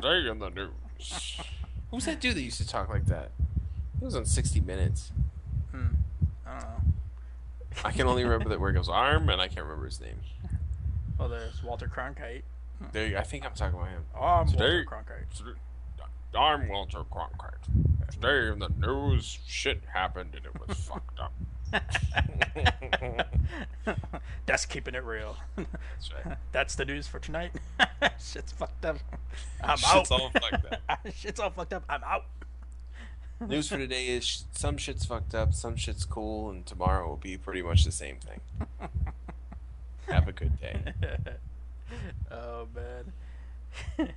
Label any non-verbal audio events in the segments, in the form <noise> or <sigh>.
Today in the news. Who's that dude that used to talk like that? He was on 60 Minutes. Hmm. I don't know. I can only remember that where it goes arm, and I can't remember his name. Well, there's Walter Cronkite. Hmm. There, you- I think I'm talking about him. Oh, I'm Today- Walter Cronkite. I'm Walter Cronkite. Today in the news, shit happened and it was <laughs> fucked up. <laughs> That's keeping it real. That's right. <laughs> That's the news for tonight. <laughs> Shit's fucked up. I'm Shit's out. all fucked up. Shit's all fucked up. I'm out. News for today is sh- some shit's fucked up, some shit's cool, and tomorrow will be pretty much the same thing. Have a good day. oh man.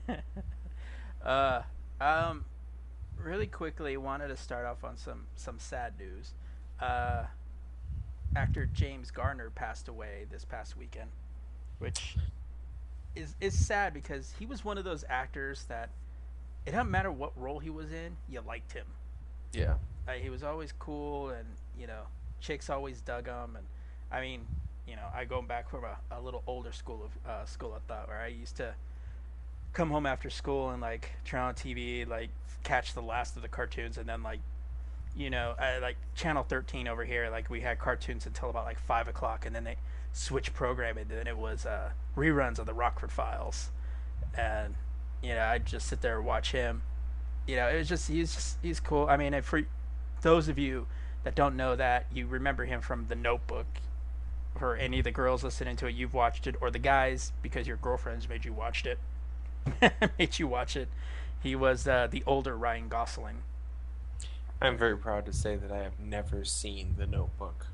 uh, um, really quickly, wanted to start off on some some sad news. Uh, actor James Garner passed away this past weekend, which is is sad because he was one of those actors that it doesn't matter what role he was in, you liked him. Yeah. Uh, he was always cool, and you know, chicks always dug him. And I mean, you know, I go back from a, a little older school of uh, school of thought where I used to come home after school and like turn on TV, like catch the last of the cartoons, and then like, you know, uh, like Channel 13 over here, like we had cartoons until about like five o'clock, and then they switched programming, and then it was uh, reruns of the Rockford Files, and you know, I'd just sit there and watch him you know, it was just he's just he's cool. I mean, for those of you that don't know that, you remember him from The Notebook. For any of the girls listening to it, you've watched it, or the guys because your girlfriends made you watched it, <laughs> made you watch it. He was uh, the older Ryan Gosling. I'm very proud to say that I have never seen The Notebook.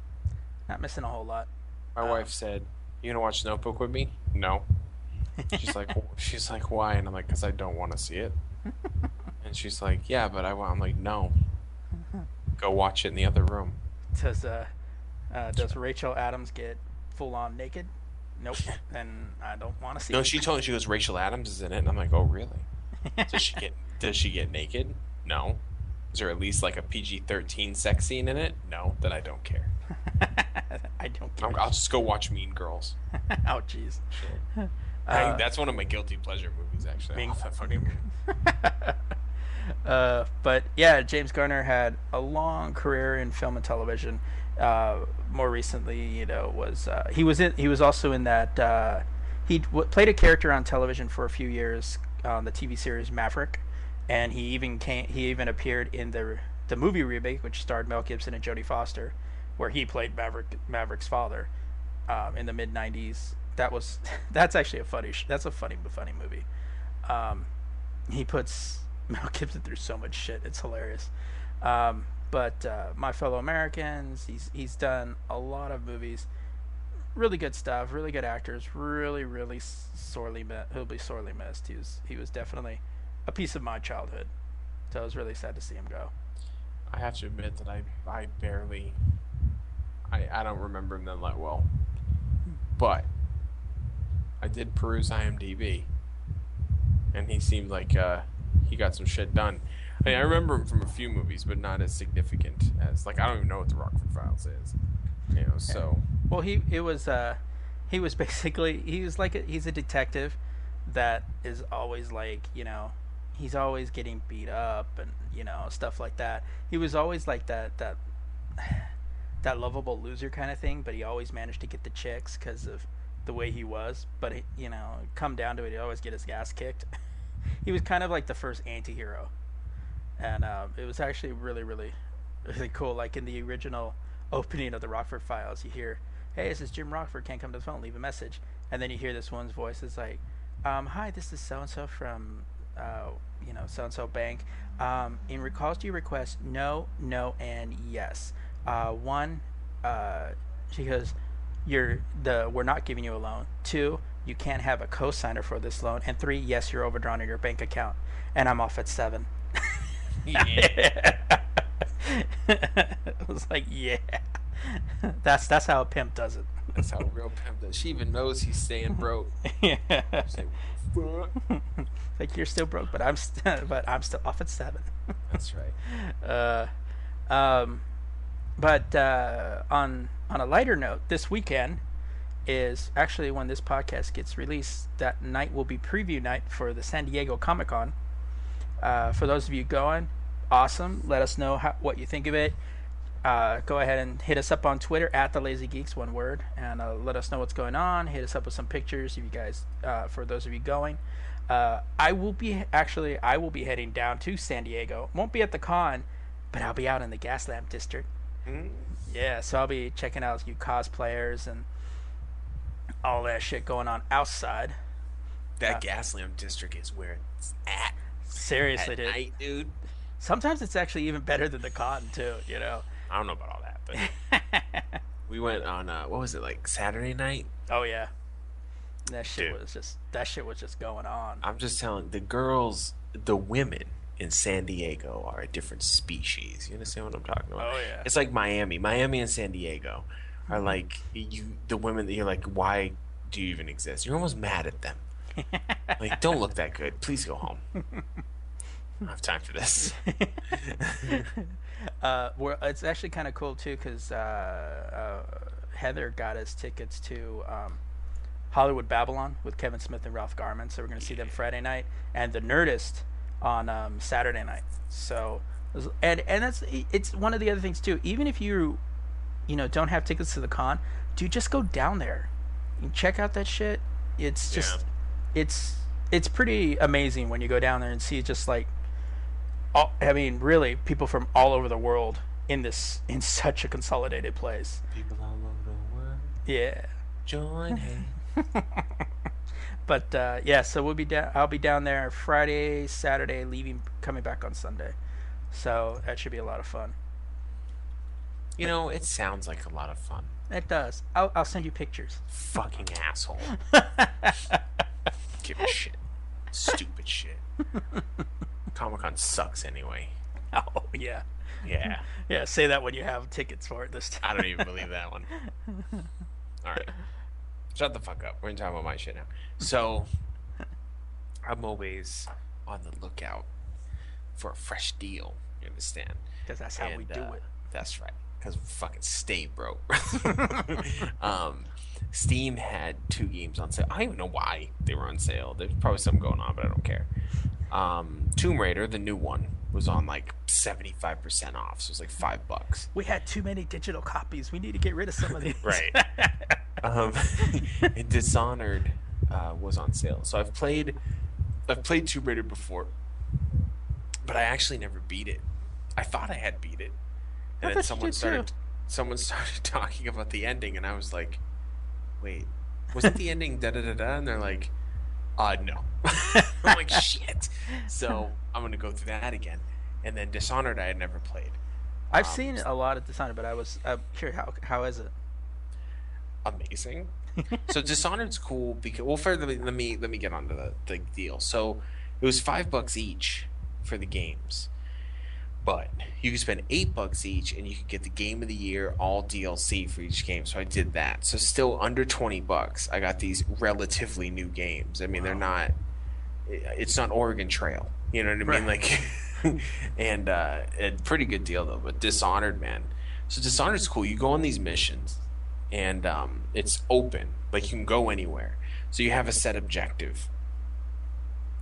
Not missing a whole lot. My Um, wife said, "You gonna watch Notebook with me?" No. <laughs> She's like, she's like, why? And I'm like, because I don't want to see it. <laughs> And she's like, yeah, but I want. I'm like, no. <laughs> Go watch it in the other room. Does uh, uh, does Rachel Adams get full on naked? Nope. and I don't want to see. No, it. she told me she goes, Rachel Adams is in it, and I'm like, oh really? Does she get? Does she get naked? No. Is there at least like a PG-13 sex scene in it? No, then I don't care. <laughs> I don't. I'm, Care. I'll just go watch Mean Girls. <laughs> oh, jeez. I- Uh, that's one of my guilty pleasure movies, actually. Mean- that fucking <laughs> uh, but yeah, James Garner had a long career in film and television. Uh, more recently, you know, was uh, he was in he was also in that uh, he w- played a character on television for a few years on the TV series Maverick, and he even came he even appeared in the the movie remake which starred Mel Gibson and Jodie Foster, where he played Maverick Maverick's father um, in the mid '90s. That was <laughs> that's actually a funny that's a funny funny movie. Um, he puts <laughs> Mel Gibson through so much shit. It's hilarious. Um, but uh, my fellow Americans, he's he's done a lot of movies. really good stuff. Really good actors. Really, really sorely he'll be sorely missed. He was he was definitely a piece of my childhood. So I was really sad to see him go. I have to admit that I I barely I I don't remember him that like well, but I did peruse IMDb, and he seemed like uh, he got some shit done. I mean, I remember him from a few movies, but not as significant as like I don't even know what the Rockford Files is. You know, so Well, he it was uh, he was <laughs> basically he was like a, he's a detective that is always like you know he's always getting beat up and you know stuff like that. He was always like that that <sighs> that lovable loser kind of thing, but he always managed to get the chicks because of the way he was. But he, you know, come down to it, he always get his ass kicked. <laughs> he was kind of like the first anti-hero, and uh, it was actually really, really, really cool. Like in the original opening of the Rockford Files, you hear, "Hey, this is Jim Rockford. Can't come to the phone. Leave a message." And then you hear this one's voice. It's like, um, "Hi, this is so and so from, uh, you know, so and so bank. Um, in recalls to your request, no, no, and yes. Uh, one, uh, she goes, you're the we're not giving you a loan. Two, you can't have a co-signer for this loan. And three, yes, you're overdrawn in your bank account. And I'm off at seven. Yeah. <laughs> it was like, yeah, that's that's how a pimp does it. that's how a real pimp does. She even knows he's staying broke. <laughs> yeah. <laughs> like you're still broke, but I'm st- <laughs> but I'm still off at seven. <laughs> That's right. Uh, um, but uh, on on a lighter note, this weekend is actually when this podcast gets released. That night will be preview night for the San Diego Comic Con. Uh, for those of you going, awesome. Let us know how, what you think of it. Uh, go ahead and hit us up on Twitter at the Lazy Geeks, one word, and uh, let us know what's going on. Hit us up with some pictures if you guys, uh, for those of you going. Uh, I will be actually, I will be heading down to San Diego. Won't be at the con, but I'll be out in the Gaslamp district. Mm. Yeah, so I'll be checking out you cosplayers and all that shit going on outside. That Gaslamp district is where it's at. Seriously, At dude. night, dude. Sometimes it's actually even better than the con too. You know. I don't know about all that, but <laughs> we went on uh, what was it like Saturday night? oh yeah. That shit Dude. was just that shit was just going on. I'm just telling the girls, the women in San Diego are a different species. You understand what I'm talking about? Oh, yeah. Mm-hmm. It's like Miami. Miami and San Diego are like you. The women that you're like, why do you even exist? You're almost mad at them. <laughs> like, don't look that good. Please go home. I don't have time for this. <laughs> uh, well, it's actually kind of cool too because uh, uh, Heather got us tickets to um, Hollywood Babylon with Kevin Smith and Ralph Garman, so we're gonna see them Friday night, and The Nerdist on um, Saturday night. So, and and that's it's one of the other things too. Even if you, you know, don't have tickets to the con, do just go down there and check out that shit. It's just, it's it's pretty amazing when you go down there and see just like all, I mean, really, people from all over the world in this in such a consolidated place. People all over the world Yeah. join. <laughs> But uh, yeah, so we'll be down. I'll be down there Friday, Saturday, leaving, coming back on Sunday. So that should be a lot of fun. You know, it sounds like a lot of fun. It does. I'll, I'll send you pictures. Fucking asshole. <laughs> Give a shit. Stupid shit. <laughs> Comic Con sucks anyway. <laughs> Oh yeah, Yeah. <laughs> yeah. Say that when you have tickets for it this time. I don't even believe that one. <laughs> Alright. Shut the fuck up. We're talking about my shit now. So, I'm always on the lookout for a fresh deal. You understand? Because that's how we do uh, it. That's right. Because we fucking stay broke. um, Steam had two games on sale. I don't even know why they were on sale. There's probably something going on, but I don't care. Um, Tomb Raider, the new one, was on like 75% off. So it was like five bucks. We had too many digital copies. We need to get rid of some of these. Right. <laughs> um, <laughs> and Dishonored uh, was on sale. So I've played, I've played Tomb Raider before, but I actually never beat it. I thought I had beat it, and then someone too. started, someone <laughs> started talking about the ending, and I was like, "Wait, was it the <laughs> ending?" Da da da da, and they're like, "Uh, no." <laughs> I'm like, "Shit!" So I'm gonna go through that again, and then Dishonored I had never played. I've Um, seen a lot of Dishonored, but I was uh, curious how how is it? amazing. <laughs> so Dishonored's cool because well, first let me let me, let me get onto the, the deal. So it was five bucks each for the games, but you can spend eight bucks each, and you could get the game of the year, all DLC for each game. So I did that. So still under twenty bucks, I got these relatively new games. I mean, they're not. It's not Oregon Trail. You know what I mean? Right. Like, <laughs> and uh, a pretty good deal though. But Dishonored, man. So Dishonored's cool. You go on these missions, and um, it's open. Like you can go anywhere. So you have a set objective,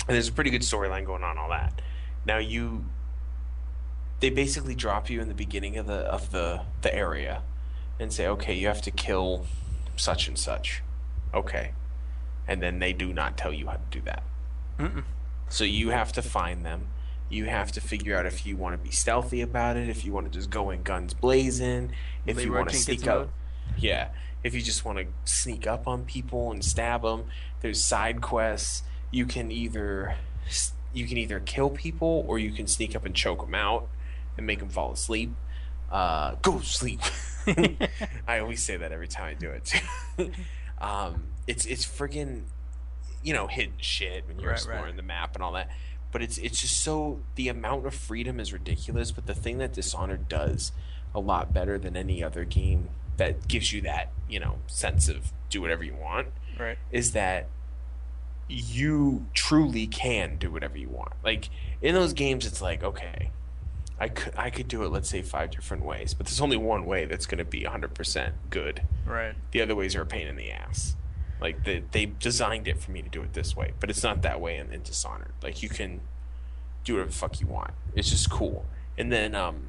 and there's a pretty good storyline going on. All that. Now you, they basically drop you in the beginning of the of the the area, and say, okay, you have to kill such and such. Okay, and then they do not tell you how to do that. Mm-mm. So you have to find them. You have to figure out if you want to be stealthy about it, if you want to just go in guns blazing, if you want to Jenkins sneak up. Yeah, if you just want to sneak up on people and stab them. There's side quests. You can either you can either kill people or you can sneak up and choke them out and make them fall asleep. Uh, go sleep. <laughs> <laughs> I always say that every time I do it. <laughs> um, it's it's friggin' you know hidden shit when you're Right, exploring right. the map and all that. But it's it's just so the amount of freedom is ridiculous. But the thing that Dishonored does a lot better than any other game that gives you that you know sense of do whatever you want Right. is that you truly can do whatever you want. Like in those games, it's like okay, I could I could do it. Let's say five different ways, but there's only one way that's going to be 100% good. Right. The other ways are a pain in the ass. Like they they designed it for me to do it this way, but it's not that way in, in Dishonored. Like you can do whatever the fuck you want. It's just cool. And then um,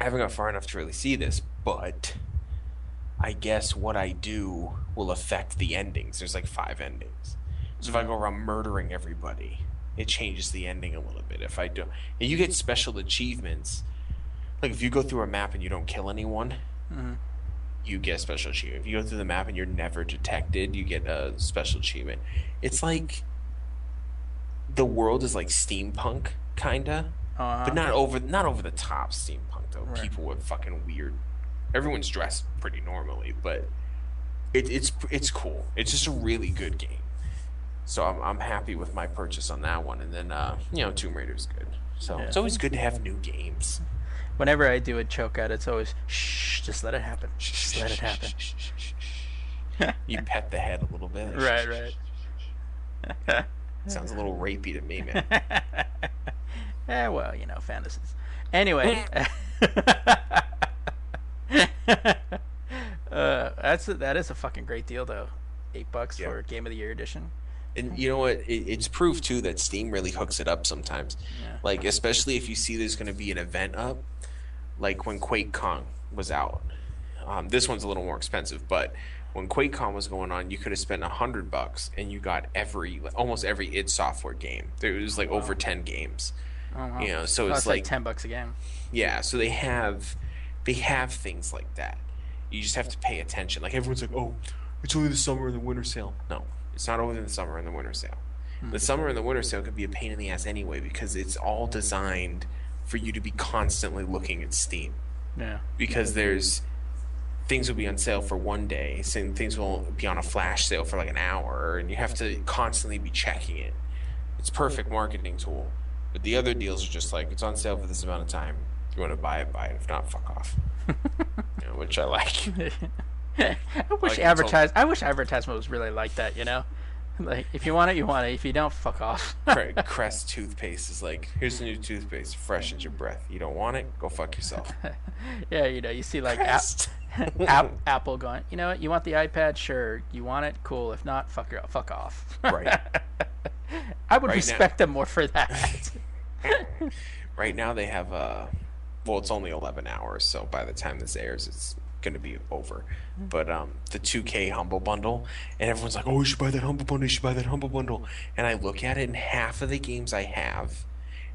I haven't got far enough to really see this, but I guess what I do will affect the endings. There's like five endings. So if I go around murdering everybody, it changes the ending a little bit. If I do, and you get special achievements. Like if you go through a map and you don't kill anyone, Mhm. you get a special achievement. If you go through the map and you're never detected, you get a special achievement. It's like the world is like steampunk, kinda, Uh-huh. but not over not over the top steampunk though. Right. People with fucking weird. Everyone's dressed pretty normally, but it, it's it's cool. It's just a really good game. So I'm I'm happy with my purchase on that one. And then uh, you know Tomb Raider's good. So Yeah. it's always good to have new games. Whenever I do a choke out, it's always shh, just let it happen. Just let it happen. <laughs> you pet the head a little bit. right, right. <laughs> Sounds a little rapey to me, man. <laughs> eh, well, you know, fantasies. Anyway, uh, that's a, that is a fucking great deal, though. Eight bucks Yeah. for Game of the Year edition. And you know what? It, it's proof too that Steam really hooks it up sometimes. Yeah. Like especially if you see there's going to be an event up, like when QuakeCon was out. Um, this one's a little more expensive, but when QuakeCon was going on, you could have spent a hundred bucks and you got every almost every id Software game. There was like over ten games. Oh, wow. You know, so Oh, it's like ten bucks a game. yeah, so they have they have things like that. You just have to pay attention. Like everyone's like, "Oh, it's only the summer and the winter sale." No, it's not only the summer and the winter sale. Hmm. The summer and the winter sale could be a pain in the ass anyway because it's all designed for you to be constantly looking at Steam Yeah. because there's things will be on sale for one day, and things will be on a flash sale for like an hour, and you have to constantly be checking it. It's perfect marketing tool. But the other deals are just like it's on sale for this amount of time. If you want to buy it, buy it. If not, fuck off. <laughs> you know, which I like. <laughs> <laughs> I wish Like, advertise. I wish advertisement was really like that. You know, like if you want it, you want it. If you don't, fuck off. Cre- <laughs> Crest toothpaste is like, here's the new toothpaste, freshens your breath. You don't want it? Go fuck yourself. <laughs> yeah, you know, you see like app, app, Apple going. You know what? You want the iPad? Sure. You want it? Cool. If not, fuck your, fuck off. Right. I would Right now- respect them more for that. right now they have uh well it's only 11 hours so by the time this airs it's going to be over mm-hmm. but um the 2k humble bundle and everyone's like oh you should buy that humble bundle you should buy that humble bundle and i look at it and half of the games i have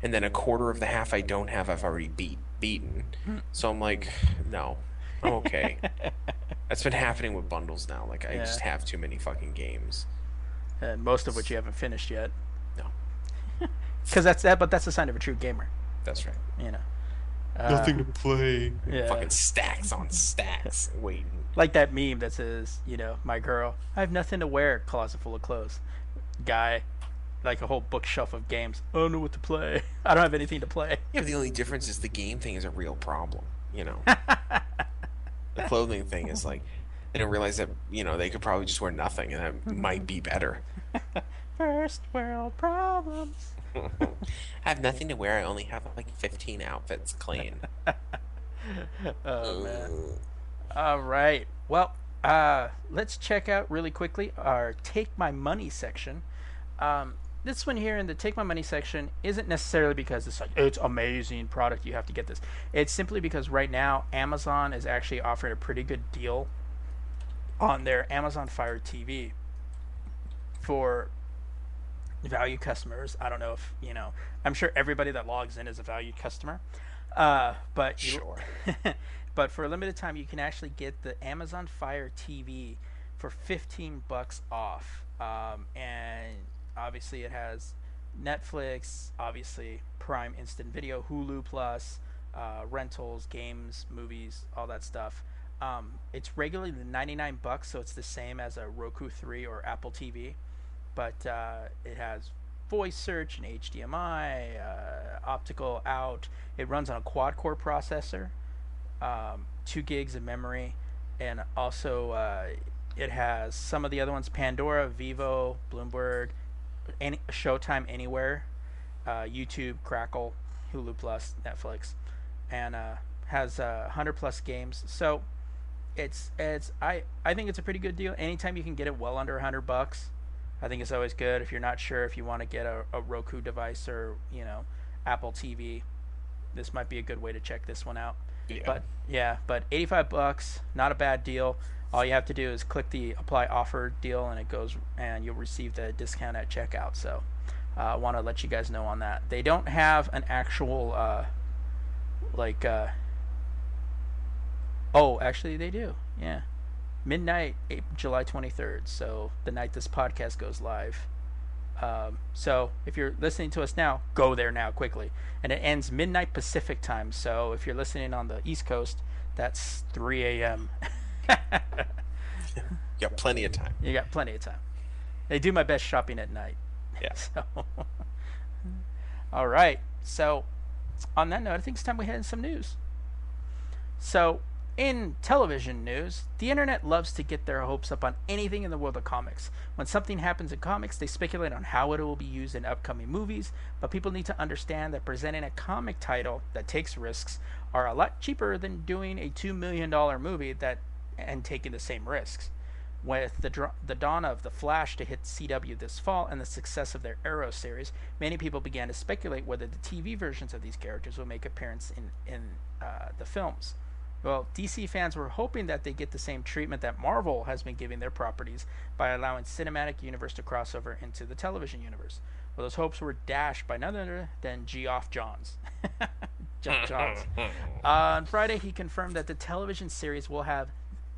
and then a quarter of the half i don't have i've already beat beaten hmm. so i'm like no i'm okay <laughs> that's been happening with bundles now like i Yeah. just have too many fucking games and most of which you haven't finished yet. no <laughs> Because that's that. But that's a sign of a true gamer. that's right You know. Nothing to um, play. yeah. Fucking stacks on stacks <laughs> waiting. like that meme that says, you know, my girl, I have nothing to wear, closet full of clothes. Guy, like a whole bookshelf of games. I don't know what to play. <laughs> I don't have anything to play. Yeah, but the only difference is the game thing is a real problem. You know, <laughs> the clothing thing is like they don't realize that you know they could probably just wear nothing and that might be better. First world problems. <laughs> I have nothing to wear. I only have like 15 outfits clean. <laughs> Oh man. All right. Well, uh, let's check out really quickly our Take My Money section. Um, this one here in the Take My Money section isn't necessarily because it's like it's amazing product you have to get this. It's simply because right now Amazon is actually offering a pretty good deal on their Amazon Fire TV for value customers. I don't know if you know. I'm sure everybody that logs in is a valued customer. Uh, but you- Sure. <laughs> but for a limited time, you can actually get the Amazon Fire TV for 15 bucks off. Um, and obviously, it has Netflix, obviously Prime Instant Video, Hulu Plus, uh, rentals, games, movies, all that stuff. Um, it's regularly 99 bucks, so it's the same as a Roku 3 or Apple TV, but uh, it has voice search and HDMI, uh, optical out. It runs on a quad core processor, um, two gigs of memory, and also uh, it has some of the other ones: Pandora, Vevo, Bloomberg, any Showtime Anywhere, uh, YouTube, Crackle, Hulu Plus, Netflix, and uh, has uh, hundred plus games. So it's it's I I think it's a pretty good deal. Anytime you can get it well under hundred bucks, I think it's always good. If you're not sure if you want to get a, a Roku device or you know Apple TV, this might be a good way to check this one out. Yeah. But yeah, but 85 bucks, not a bad deal. All you have to do is click the apply offer deal, and it goes, and you'll receive the discount at checkout. So, I uh, want to let you guys know on that. They don't have an actual, uh, like, uh, oh, actually they do. Yeah, midnight, July 23rd. So the night this podcast goes live. Um, so if you're listening to us now, go there now quickly. And it ends midnight Pacific time. So if you're listening on the East Coast, that's 3 a.m. You <laughs> got plenty of time. you got plenty of time. They do my best shopping at night. Yeah. <laughs> So, <laughs> all right. So, on that note, I think it's time we head in some news. So, in television news, the internet loves to get their hopes up on anything in the world of comics. When something happens in comics, they speculate on how it will be used in upcoming movies, but people need to understand that presenting a comic title that takes risks are a lot cheaper than doing a $2 million movie that and taking the same risks. With the, dr- the dawn of The Flash to hit CW this fall and the success of their Arrow series, many people began to speculate whether the TV versions of these characters will make appearance in, in uh, the films. Well, DC fans were hoping that they get the same treatment that Marvel has been giving their properties by allowing cinematic universe to cross over into the television universe. Well, those hopes were dashed by none other than Geoff Johns. <laughs> Geoff Johns. <laughs> Uh, on Friday, he confirmed that the television series will have,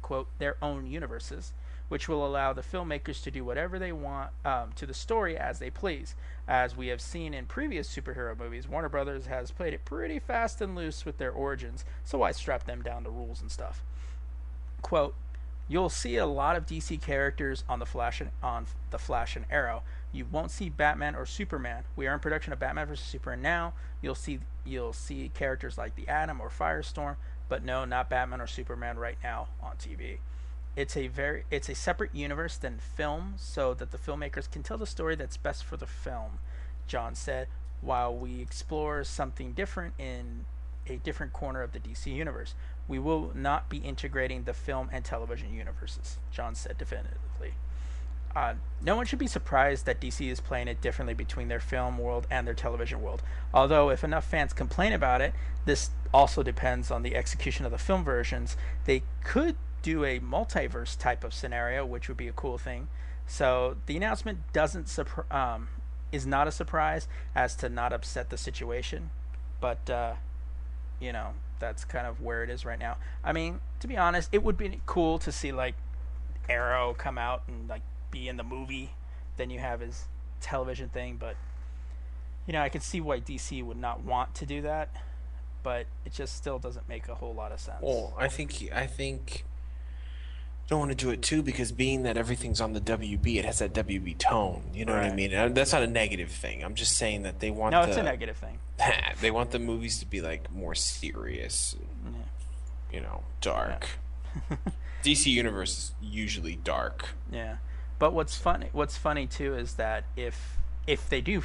quote, their own universes, which will allow the filmmakers to do whatever they want um, to the story as they please. As we have seen in previous superhero movies, Warner Brothers has played it pretty fast and loose with their origins, so why strap them down to rules and stuff? Quote, You'll see a lot of DC characters on the Flash and on the Flash and Arrow. You won't see Batman or Superman. We are in production of Batman vs Superman now. You'll see you'll see characters like the Atom or Firestorm, but no, not Batman or Superman right now on TV. It's a very it's a separate universe than film, so that the filmmakers can tell the story that's best for the film. John said, while we explore something different in a different corner of the DC universe. We will not be integrating the film and television universes, John said definitively. Uh, no one should be surprised that DC is playing it differently between their film world and their television world. Although, if enough fans complain about it, this also depends on the execution of the film versions. They could do a multiverse type of scenario, which would be a cool thing. So the announcement doesn't surpri- um, is not a surprise as to not upset the situation, but uh, you know that's kind of where it is right now. I mean, to be honest, it would be cool to see like Arrow come out and like be in the movie. Then you have his television thing, but you know I can see why DC would not want to do that. but it just still doesn't make a whole lot of sense. Well, I think I think don't want to do it too because being that everything's on the WB, it has that WB tone. You know what I mean? And that's not a negative thing. I'm just saying that they want no, the, it's a negative thing. <laughs> they want the movies to be like more serious, and, Yeah. you know, dark. <laughs> DC Universe is usually dark. Yeah, but what's funny, what's funny too, is that if if they do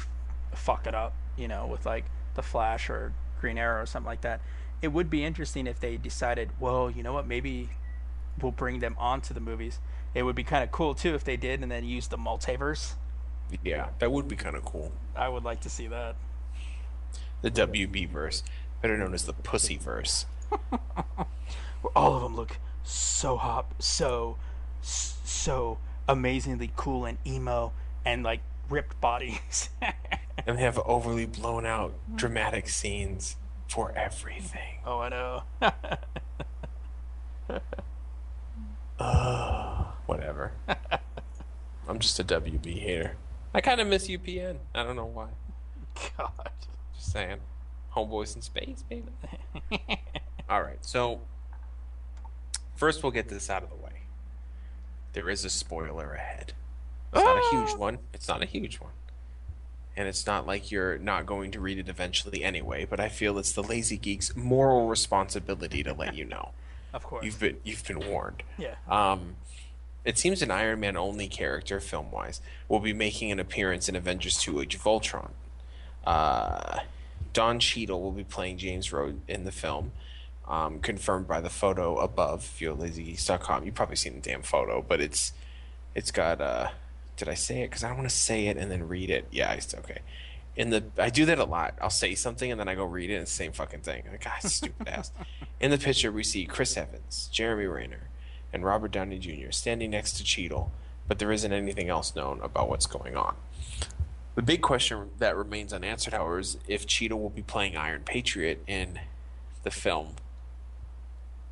fuck it up, you know, with like the Flash or Green Arrow or something like that, it would be interesting if they decided, well, you know what, maybe we'll bring them onto the movies. It would be kind of cool too if they did, and then use the multiverse. Yeah, that would be kind of cool. I would like to see that. The WB verse, better known as the Pussy verse. Where <laughs> all of them look so hot, so so amazingly cool and emo, and like ripped bodies. <laughs> And they have overly blown out dramatic scenes for everything. oh, I know. <laughs> <sighs> Whatever. <laughs> I'm just a WB hater. I kind of miss UPN. I don't know why. God. Just saying. Homeboys in space, baby. <laughs> All right. So, first we'll get this out of the way. There is a spoiler ahead. It's not a <gasps> huge one. It's not a huge one. And it's not like you're not going to read it eventually anyway, but I feel it's the lazy geek's moral responsibility to let you know. Of course. You've been you've been warned. yeah. Um, it seems an Iron Man only character, film wise, will be making an appearance in Avengers 2 Age of Ultron. Uh, Don Cheadle will be playing James Rhodes in the film, um, confirmed by the photo above. If you're lazygeeks.com, you've probably seen the damn photo, but it's it's got. Uh, did I say it? Because I don't want to say it and then read it. Yeah, it's okay. In the I do that a lot. I'll say something and then I go read it and it's the same fucking thing. Like, God, stupid ass. <laughs> In the picture, we see Chris Evans, Jeremy Renner, and Robert Downey Jr. standing next to Cheadle, but there isn't anything else known about what's going on. The big question that remains unanswered, however, is if Cheadle will be playing Iron Patriot in the film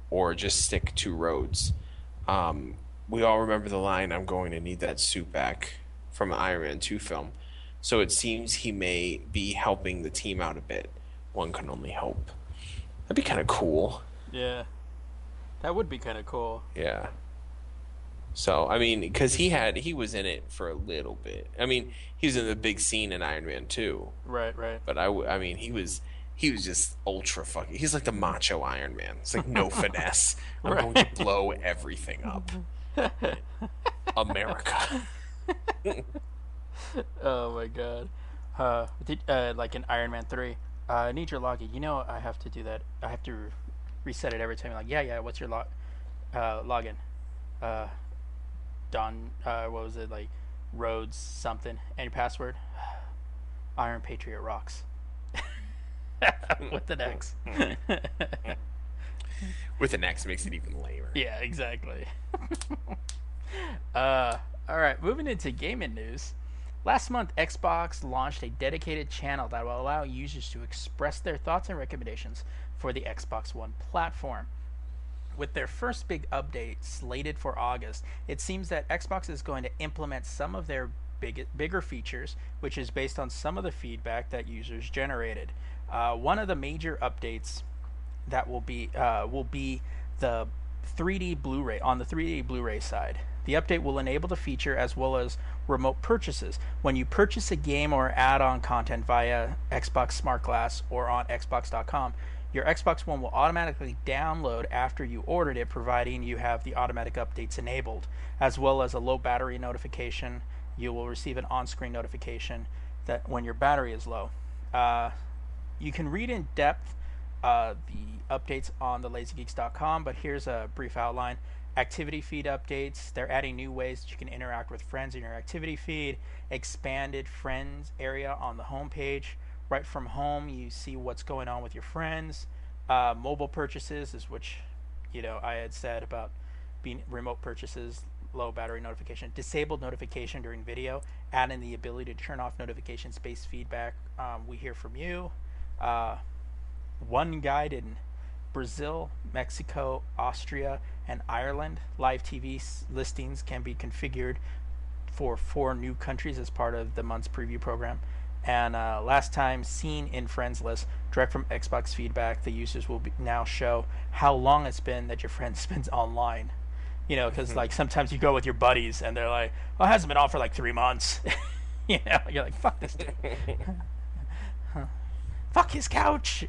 or just stick to Rhodes. Um, we all remember the line, I'm going to need that suit back from the Iron Man 2 film. So it seems he may be helping the team out a bit. One can only hope. That'd be kind of cool. Yeah. That would be kind of cool. Yeah. So I mean, because he had he was in it for a little bit. I mean, he was in the big scene in Iron Man two, Right, right. but I, I mean, he was he was just ultra fucking. He's like the macho Iron Man. It's like no <laughs> finesse. I'm going to blow everything up. <laughs> America. <laughs> <laughs> Oh my god. Uh, did, uh, like in Iron Man 3, uh, I need your login. You know I have to do that. I have to reset it every time. Like, yeah, yeah, what's your log uh, login? Uh, Don, uh, what was it? Like, Rhodes something. And your password? <sighs> Iron Patriot Rocks. <laughs> With an X. <laughs> With an X makes it even lamer. Yeah, exactly. uh, all right, moving into gaming news. Last month, Xbox launched a dedicated channel that will allow users to express their thoughts and recommendations for the Xbox One platform. With their first big update slated for August, it seems that Xbox is going to implement some of their big, bigger features, which is based on some of the feedback that users generated. Uh, one of the major updates that will be uh, will be the 3D Blu-ray on the 3D Blu-ray side. The update will enable the feature as well as remote purchases. When you purchase a game or add-on content via Xbox Smart Glass or on Xbox.com, your Xbox One will automatically download after you ordered it, providing you have the automatic updates enabled, as well as a low battery notification. You will receive an on-screen notification that when your battery is low. Uh, you can read in depth uh, the updates on the lazygeeks.com, but here's a brief outline. Activity feed updates. They're adding new ways that you can interact with friends in your activity feed. Expanded friends area on the homepage. Right from home, you see what's going on with your friends. Uh, mobile purchases is which, you know, I had said about being remote purchases, low battery notification, disabled notification during video, adding the ability to turn off notifications based feedback. Um, we hear from you. Uh, one guide in Brazil, Mexico, Austria, and Ireland. Live TV s- listings can be configured for four new countries as part of the month's preview program. And uh, last time seen in friends list, direct from Xbox feedback, the users will be, now show how long it's been that your friend <laughs> spends online. You know, because like sometimes you go with your buddies and they're like, "Oh, it hasn't been on for like three months." <laughs> you know, you're like, "Fuck this dude." <laughs> Fuck his couch.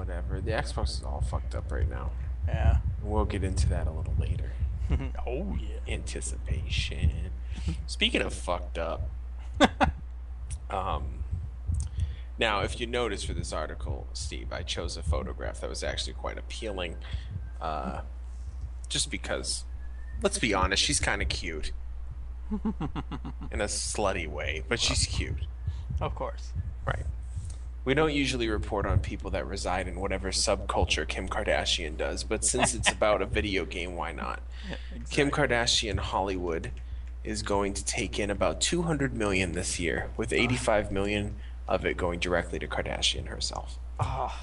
Whatever. The Xbox is all fucked up right now. yeah. We'll get into that a little later. <laughs> oh yeah. Anticipation. Speaking of fucked up, <laughs> um, now if you notice for this article, Steve, I chose a photograph that was actually quite appealing, uh, just because. Let's be honest, she's kind of cute. <laughs> In a slutty way, but she's cute. Of course. Right. We don't usually report on people that reside in whatever subculture Kim Kardashian does, but since it's about a video game, why not? Kim Kardashian Hollywood is going to take in about 200 million this year, with 85 million of it going directly to Kardashian herself. Oh,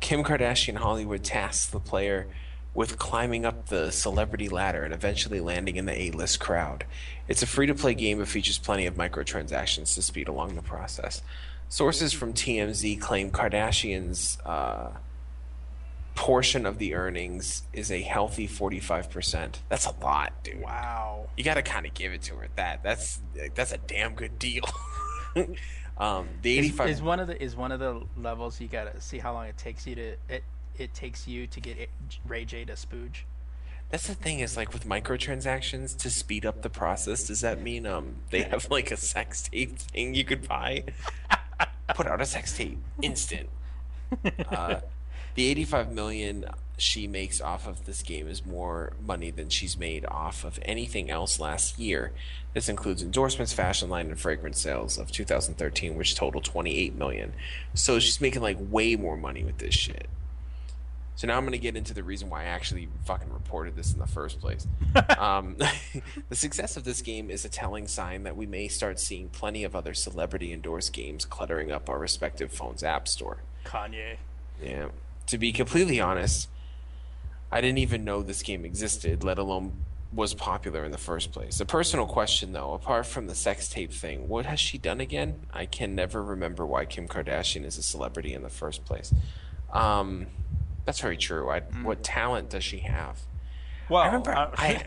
Kim Kardashian Hollywood tasks the player with climbing up the celebrity ladder and eventually landing in the A-list crowd. It's a free-to-play game that features plenty of microtransactions to speed along the process. Sources from TMZ claim Kardashian's uh, portion of the earnings is a healthy 45%. That's a lot, dude. wow. You got to kind of give it to her at that. That's that's a damn good deal. <laughs> um, the Is, 85 is one of the is one of the levels you gotta see how long it takes you to it it takes you to get it, Ray J to spooge. That's the thing is like with microtransactions to speed up the process. Does that mean um they have like a sex tape thing you could buy? <laughs> Put out a sex tape instant. <laughs> Uh, the 85 million she makes off of this game is more money than she's made off of anything else last year. This includes endorsements, fashion line, and fragrance sales of 2013, which total 28 million. So she's making like way more money with this shit. So now I'm going to get into the reason why I actually fucking reported this in the first place. <laughs> um, <laughs> the success of this game is a telling sign that we may start seeing plenty of other celebrity endorsed games cluttering up our respective phones' app store. Kanye. Yeah. To be completely honest, I didn't even know this game existed, let alone was popular in the first place. A personal question though, apart from the sex tape thing, what has she done again? I can never remember why Kim Kardashian is a celebrity in the first place. Um, that's very true. I, What talent does she have? Well, I remember uh, I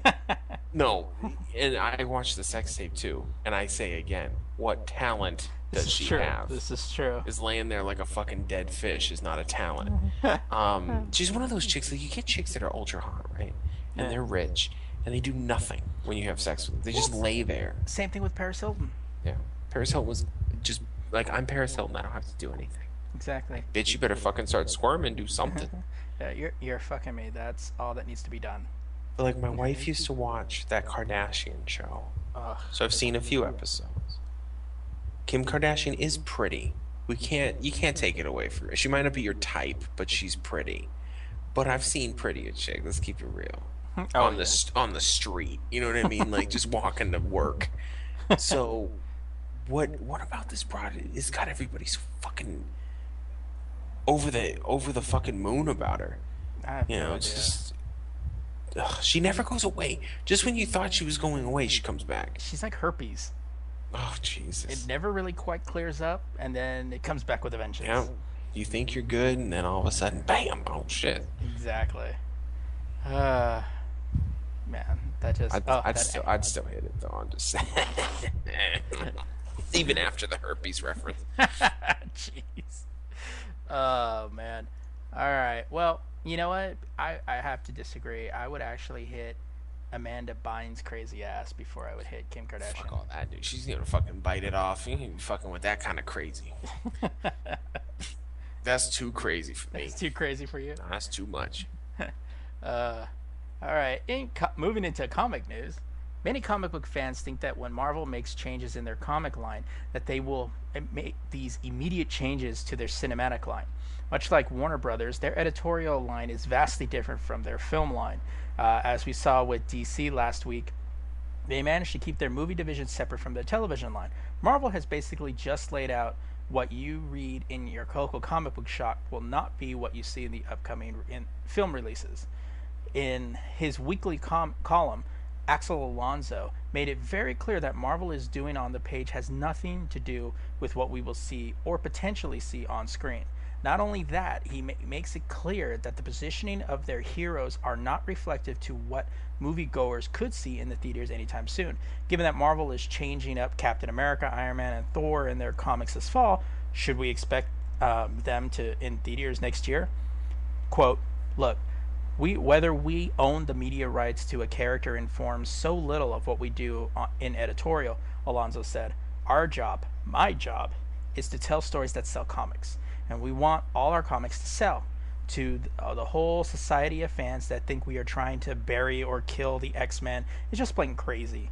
<laughs> no, and I watched the sex tape too, and I say again, what talent does she true. have? This is true. is laying there like a fucking dead fish is not a talent. <laughs> Um, she's one of those chicks. Like you get chicks that are ultra hot, right? And Yeah. they're rich, and they do nothing when you have sex with them. They just lay there. Same thing with Paris Hilton. Yeah. Paris Hilton was just like, I'm Paris Hilton. I don't have to do anything. Exactly. Bitch, you better fucking start squirming, do something. <laughs> Yeah, you're you're fucking me. That's all that needs to be done. but like, my wife used to watch that Kardashian show, Ugh. so I've seen a few episodes. Kim Kardashian is pretty. We can't, you can't take it away from her. She might not be your type, but she's pretty. But I've seen prettier chick. Let's keep it real. <laughs> Oh, on yeah. the st- on the street. You know what I mean? Like just walking to work. <laughs> So, what what about this broad? It's got everybody's fucking over the over the fucking moon about her. You no know, it's just ugh, she never goes away. Just when you thought she was going away, she comes back. She's like herpes. Oh Jesus! It never really quite clears up, and then it comes back with a vengeance. yeah, you think you're good, and then all of a sudden, bam! Oh shit! Exactly. Uh, man, that just. I'd, oh, I'd that- still I'd still hit it though. I'm just saying. <laughs> Even after the herpes reference. <laughs> Jeez. Oh man. All right. Well, you know what? I I have to disagree. I would actually hit Amanda Bynes' crazy ass before I would hit Kim Kardashian. Fuck all that, dude. She's gonna fucking bite it off. You ain't fucking with that kind of crazy. <laughs> That's too crazy for me. It's too crazy for you. Nah, That's too much. <laughs> Uh, all right. In co- moving into comic news, many comic book fans think that when Marvel makes changes in their comic line, that they will make these immediate changes to their cinematic line. Much like Warner Brothers, their editorial line is vastly different from their film line. Uh, as we saw with DC last week, they managed to keep their movie division separate from their television line. Marvel has basically just laid out what you read in your local comic book shop will not be what you see in the upcoming in film releases. In his weekly com- column, Axel Alonso made it very clear that Marvel is doing on the page has nothing to do with what we will see or potentially see on screen. Not only that, he ma- makes it clear that the positioning of their heroes are not reflective to what moviegoers could see in the theaters anytime soon. Given that Marvel is changing up Captain America, Iron Man, and Thor in their comics this fall, should we expect um, them to in theaters next year? Quote, look, we whether we own the media rights to a character informs so little of what we do in editorial, Alonso said. Our job, my job, is to tell stories that sell comics and we want all our comics to sell to uh, the whole society of fans that think we are trying to bury or kill the X-Men. It's just plain crazy.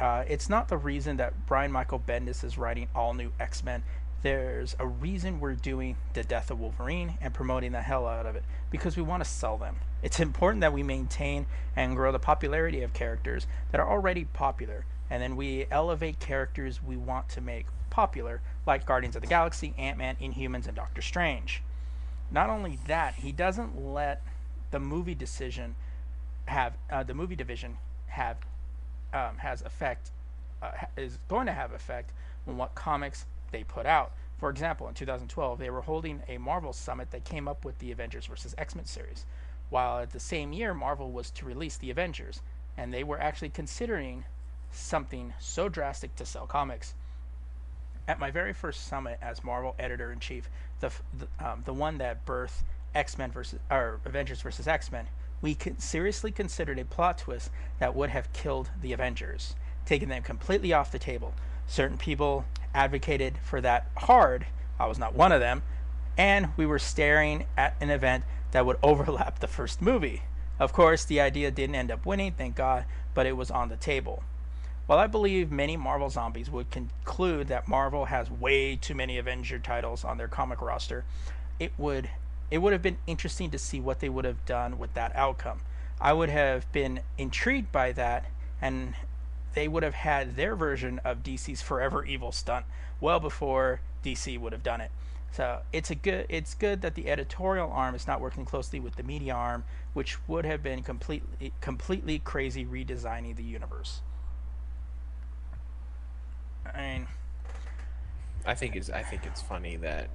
Uh, it's not the reason that Brian Michael Bendis is writing all new X-Men. There's a reason we're doing the death of Wolverine and promoting the hell out of it because we want to sell them. It's important that we maintain and grow the popularity of characters that are already popular, and then we elevate characters we want to make popular, like Guardians of the Galaxy, Ant Man, Inhumans, and Doctor Strange. Not only that, he doesn't let the movie decision have uh, the movie division have um, has effect uh, is going to have effect on what comics they put out. For example, in 2012, they were holding a Marvel summit that came up with the Avengers vs. X-Men series, while at the same year Marvel was to release the Avengers, and they were actually considering something so drastic to sell comics at my very first summit as Marvel editor in chief, the the, um, the one that birthed X Men versus or Avengers versus X Men, we seriously considered a plot twist that would have killed the Avengers, taking them completely off the table. Certain people advocated for that hard. I was not one of them, and we were staring at an event that would <laughs> overlap the first movie. Of course, the idea didn't end up winning, thank God, but it was on the table. While I believe many Marvel zombies would conclude that Marvel has way too many Avenger titles on their comic roster, it would it would have been interesting to see what they would have done with that outcome. I would have been intrigued by that and they would have had their version of DC's Forever Evil stunt well before DC would have done it. So it's a good it's good that the editorial arm is not working closely with the media arm, which would have been completely completely crazy redesigning the universe. I mean, I think it's I think it's funny that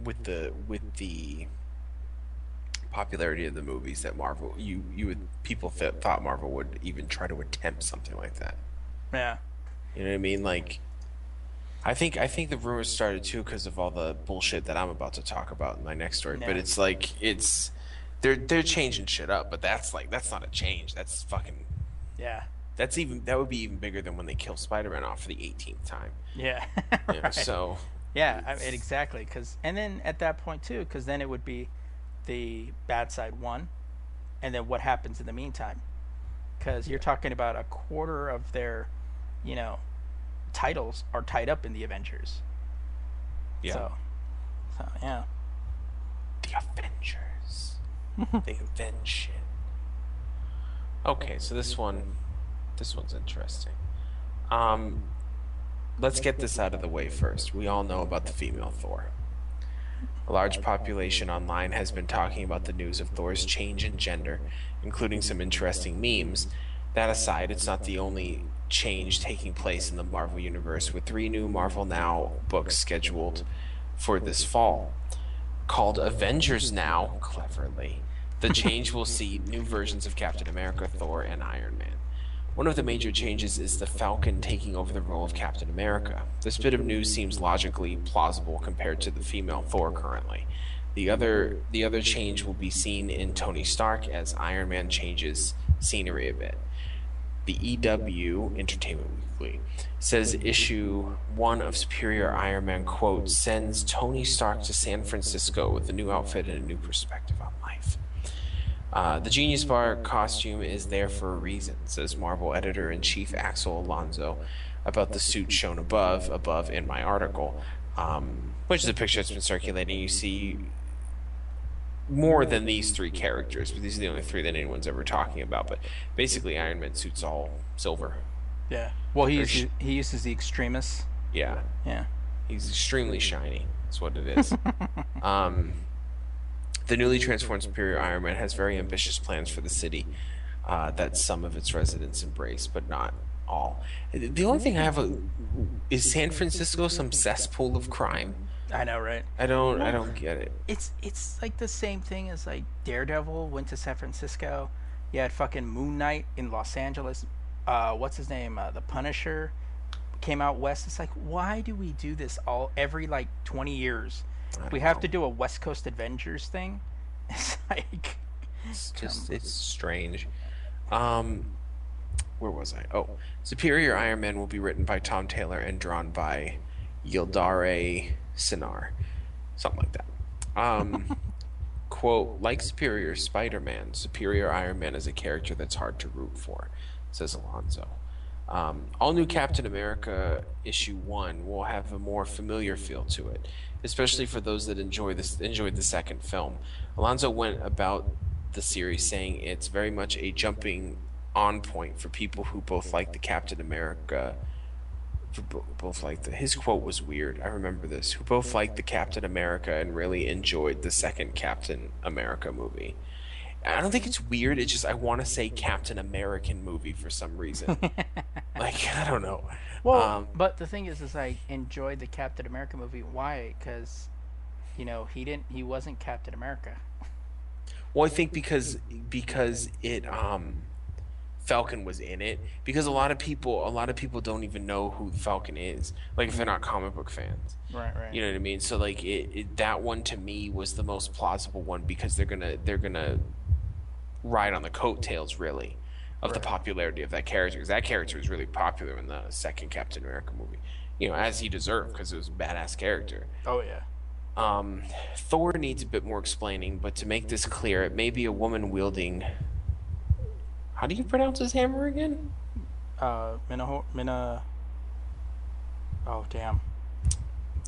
with the with the popularity of the movies that Marvel you you would people th- thought Marvel would even try to attempt something like that. Yeah. You know what I mean? Like I think I think the rumors started too because of all the bullshit that I'm about to talk about in my next story. Yeah. But it's like it's they're they're changing shit up, but that's like that's not a change. That's fucking yeah. That's even that would be even bigger than when they kill Spider-Man off for the 18th time. Yeah. <laughs> <laughs> right. So. Yeah, I mean, exactly. Because and then at that point too, because then it would be the bad side one, and then what happens in the meantime. Because you're talking about a quarter of their, you know, titles are tied up in the Avengers. Yeah. So, so yeah. The Avengers. they avenge shit. Okay, so this one this one's interesting. Um, let's get this out of the way first. We all know about the female Thor. A large population online has been talking about the news of Thor's change in gender, including some interesting memes. That aside, it's not the only change taking place in the Marvel Universe, with three new Marvel Now books scheduled for this fall. Called Avengers Now, cleverly, the change will see new versions of Captain America, Thor, and Iron Man. One of the major changes is the Falcon taking over the role of Captain America. This bit of news seems logically plausible compared to the female Thor currently. The other the other change will be seen in Tony Stark as Iron Man changes scenery a bit. The EW Entertainment Weekly says issue 1 of Superior Iron Man quote sends Tony Stark to San Francisco with a new outfit and a new perspective on life. Uh, the Genius Bar costume is there for a reason, says Marvel editor in chief Axel Alonso about the suit shown above, above in my article, um, which is a picture that's been circulating. You see more than these three characters, but these are the only three that anyone's ever talking about. But basically, Iron Man suit's all silver. Yeah. Well, he uses, he uses the Extremis. Yeah. Yeah. He's extremely shiny. That's what it is. <laughs> um, the newly transformed Superior Iron Man has very ambitious plans for the city. uh, that some of its residents embrace, but not all. The only thing I have a, is San Francisco some cesspool of crime. I know, right? I don't. I don't get it. It's it's like the same thing as like Daredevil went to San Francisco. You had fucking Moon Knight in Los Angeles. Uh, what's his name? Uh, the Punisher came out west. It's like, why do we do this all every like twenty years? We have know. to do a West Coast Avengers thing. <laughs> It's like, It's just it's strange. Um, where was I? Oh, Superior Iron Man will be written by Tom Taylor and drawn by Yildiray Cinar, something like that. Um, <laughs> quote: Like Superior Spider-Man, Superior Iron Man is a character that's hard to root for, says Alonso. Um, all new Captain America issue one will have a more familiar feel to it, especially for those that enjoy this enjoyed the second film. Alonso went about the series saying it's very much a jumping on point for people who both like the Captain America. Both like the his quote was weird. I remember this. Who both liked the Captain America and really enjoyed the second Captain America movie. I don't think it's weird. It's just I want to say Captain American movie for some reason. <laughs> like <laughs> I don't know. well, Um, but the thing is, is I enjoyed the Captain America movie. Why? Because, you know, he didn't. He wasn't Captain America. Well, I think because because it um Falcon was in it because a lot of people a lot of people don't even know who Falcon is like if they're not comic book fans. Right, right. You know what I mean? So like it, it that one to me was the most plausible one because they're going to they're going to ride on the coattails really of the popularity of that character because that character was really popular in the second Captain America movie. You know, as he deserved because it was a badass character. oh yeah. Um, Thor needs a bit more explaining, but to make this clear, it may be a woman wielding. How do you pronounce his hammer again? Uh, Mina, Mina. Oh damn.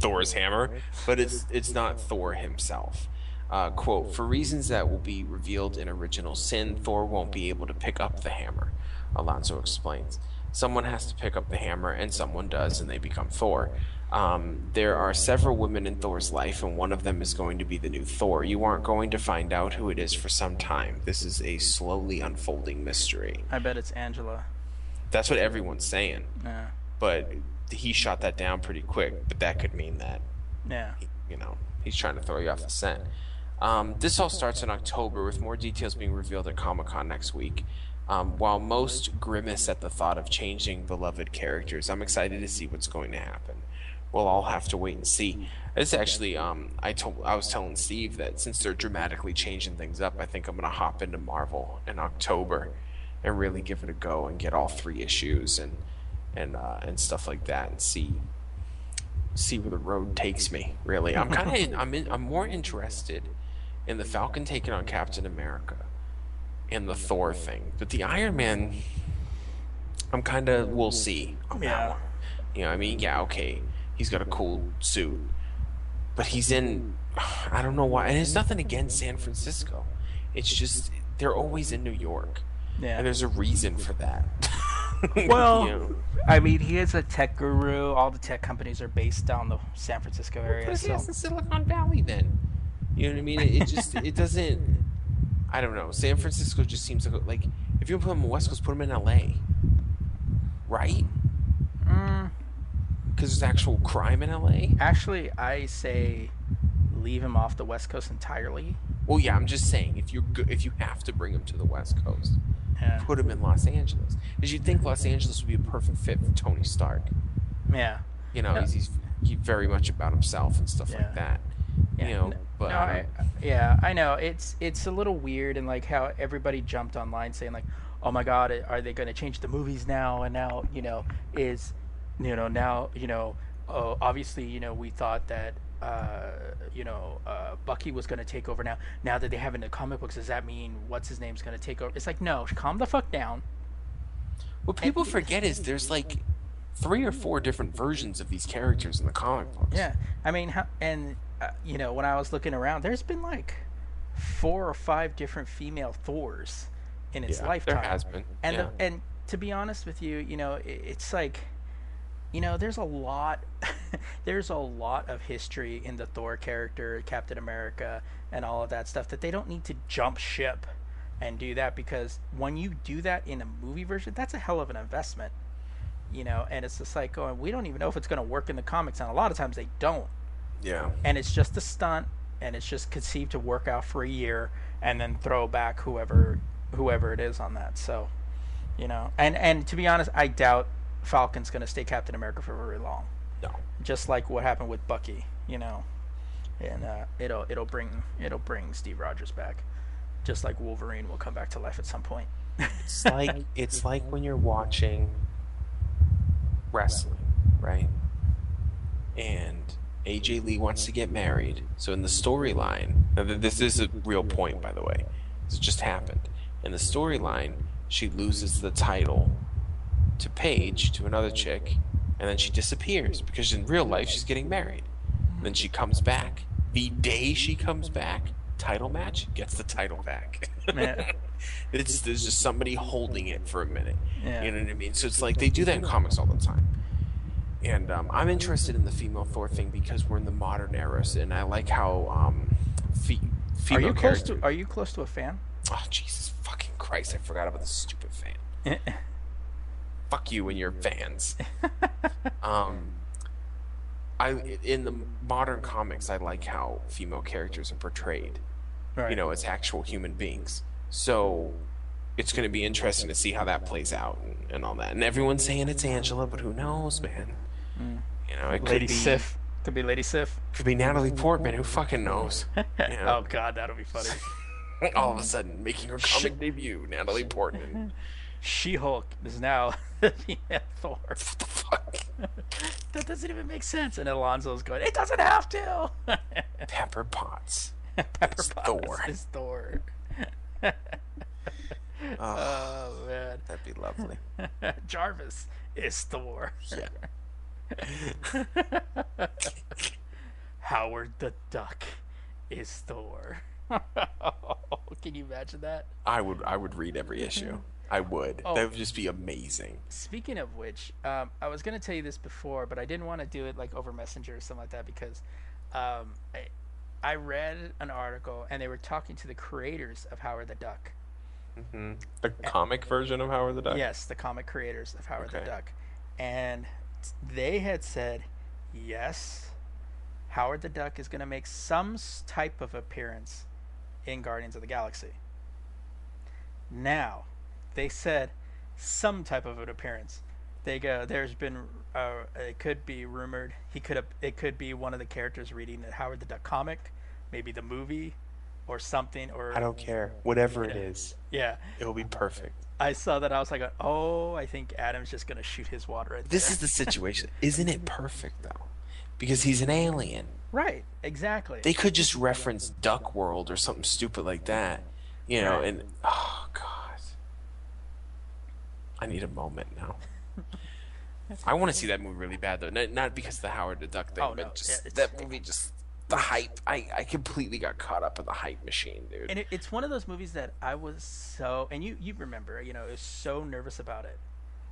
Thor's hammer, but it's it's not Thor himself. Uh, quote: For reasons that will be revealed in Original Sin, Thor won't be able to pick up the hammer. Alonso explains. Someone has to pick up the hammer, and someone does, and they become Thor. Um, there are several women in Thor's life, and one of them is going to be the new Thor. You aren't going to find out who it is for some time. This is a slowly unfolding mystery. I bet it's Angela. That's what everyone's saying, Yeah. but he shot that down pretty quick. But that could mean that Yeah. you know, he's trying to throw you off the scent. Um, this all starts in October with more details being revealed at Comic Con next week. Um, while most grimace at the thought of changing beloved characters, I'm excited to see what's going to happen. We'll all have to wait and see. It's actually, um, I told, I was telling Steve that since they're dramatically changing things up, I think I'm gonna hop into Marvel in October and really give it a go and get all three issues and and uh, and stuff like that and see see where the road takes me. Really, I'm kind of I'm in, I'm more interested in the Falcon taking on Captain America and the Thor thing, but the Iron Man, I'm kind of we'll see on Yeah. that one. You know, I mean, yeah, okay, he's got a cool suit, but he's in. <sighs> I don't know why, and it's nothing against San Francisco. It's just they're always in New York, Yeah. and there's a reason for that. <laughs> Well, You know. I mean, he is a tech guru. All the tech companies are based down the San Francisco area. His So in Silicon Valley then. You know what I mean? It, it just it doesn't. I don't know. San Francisco just seems like like if you put him in West Coast, put him in L.A. Right? Mm, Because there's actual crime in L.A. actually, I say leave him off the West Coast entirely. Well, yeah, I'm just saying if you if you have to bring him to the West Coast, Yeah. put him in Los Angeles. Because you'd think Los Angeles would be a perfect fit for Tony Stark. Yeah. You know, Yeah. he's, he's very much about himself and stuff Yeah. like that. Yeah, You know, n- but no, I I, yeah, I know it's it's a little weird and like how everybody jumped online saying like, oh my god, are they going to change the movies now? And now you know is, you know now you know, uh, obviously you know we thought that uh, you know uh, Bucky was going to take over now. Now that they have it in the comic books, does that mean what's his name's going to take over? It's like no, calm the fuck down. What people forget is there's like three or four different versions of these characters in the comic books. Yeah, I mean, how, and uh, you know, when I was looking around, there's been like four or five different female Thors in its Yeah, lifetime. there has been. And yeah. the, and to be honest with you, you know, i it's like, you know, there's a lot, <laughs> there's a lot of history in the Thor character, Captain America, and all of that stuff that they don't need to jump ship and do that because when you do that in a movie version, that's a hell of an investment. You know, and it's just like going, we don't even know if it's going to work in the comics, and a lot of times they don't. Yeah. And it's just a stunt, and it's just conceived to work out for a year, and then throw back whoever whoever it is on that. So, you know, and and to be honest, I doubt Falcon's going to stay Captain America for very long. No. Just like what happened with Bucky, you know, and uh, it'll it'll bring it'll bring Steve Rogers back, just like Wolverine will come back to life at some point. It's like <laughs> it's like when you're watching wrestling, right? And AJ Lee wants to get married. So in the storyline, this is a real point, by the way. This just happened. In the storyline, she loses the title to Paige, to another chick, and then she disappears because in real life she's getting married. And then she comes back. The day she comes back, title match gets the title back. <laughs> <laughs> It's there's just somebody holding it for a minute. Yeah. You know what I mean? So it's like they do that in comics all the time. And um, I'm interested in the female Thor thing because we're in the modern era, so- and I like how um, fe- Are female you close to Are you close to a fan? Oh Jesus fucking Christ! I forgot about the stupid fan. <laughs> Fuck you and your fans. <laughs> um, I in the modern comics, I like how female characters are portrayed. right. You know, as actual human beings. So it's going to be interesting to see how that plays out and, and all that. And everyone's saying it's Angela, but who knows, man? You know, it could Lady be Sif could be Lady Sif. could be Natalie Portman. Who fucking knows? <laughs> You know? Oh God, that'll be funny. <laughs> all of a sudden making her comic debut, Natalie Portman. She Hulk is now <laughs> the female Thor. What the fuck? <laughs> That doesn't even make sense. And Alonso's going, it doesn't have to. <laughs> Pepper Potts. Pepper Potts Thor. is Thor. Oh, Oh man, that'd be lovely. Jarvis is Thor. Yeah. Howard the Duck is Thor. Oh, can you imagine that? I would I would read every issue. I would. Oh. That would just be amazing. Speaking of which, um, I was gonna tell you this before, but I didn't want to do it like over Messenger or something like that because um, I, I read an article and they were talking to the creators of Howard the Duck. Mm-hmm. The comic version of Howard the Duck. Yes, the comic creators of Howard the Duck, and they had said, yes, Howard the Duck is gonna make some type of appearance in Guardians of the Galaxy. Now, they said some type of an appearance. They go. There's been. Uh, it could be rumored he could have. It could be one of the characters reading the Howard the Duck comic, maybe the movie, or something. Or I don't care. Whatever it is, Yeah, it will be perfect. I saw that. I was like, oh, I think Adam's just gonna shoot his water right This is the <laughs> situation. Isn't it perfect though? Because he's an alien. right. Exactly. They could just reference Duck World or something stupid like that. You know, Right. and oh. I need a moment now. <laughs> I want to see that movie really bad though. Not, not because of the Howard the Duck thing, Oh, no. but just Yeah, it's- that movie just the hype. I, I completely got caught up in the hype machine, dude. and it, it's one of those movies that I was so, and you you remember, you know, I was so nervous about it.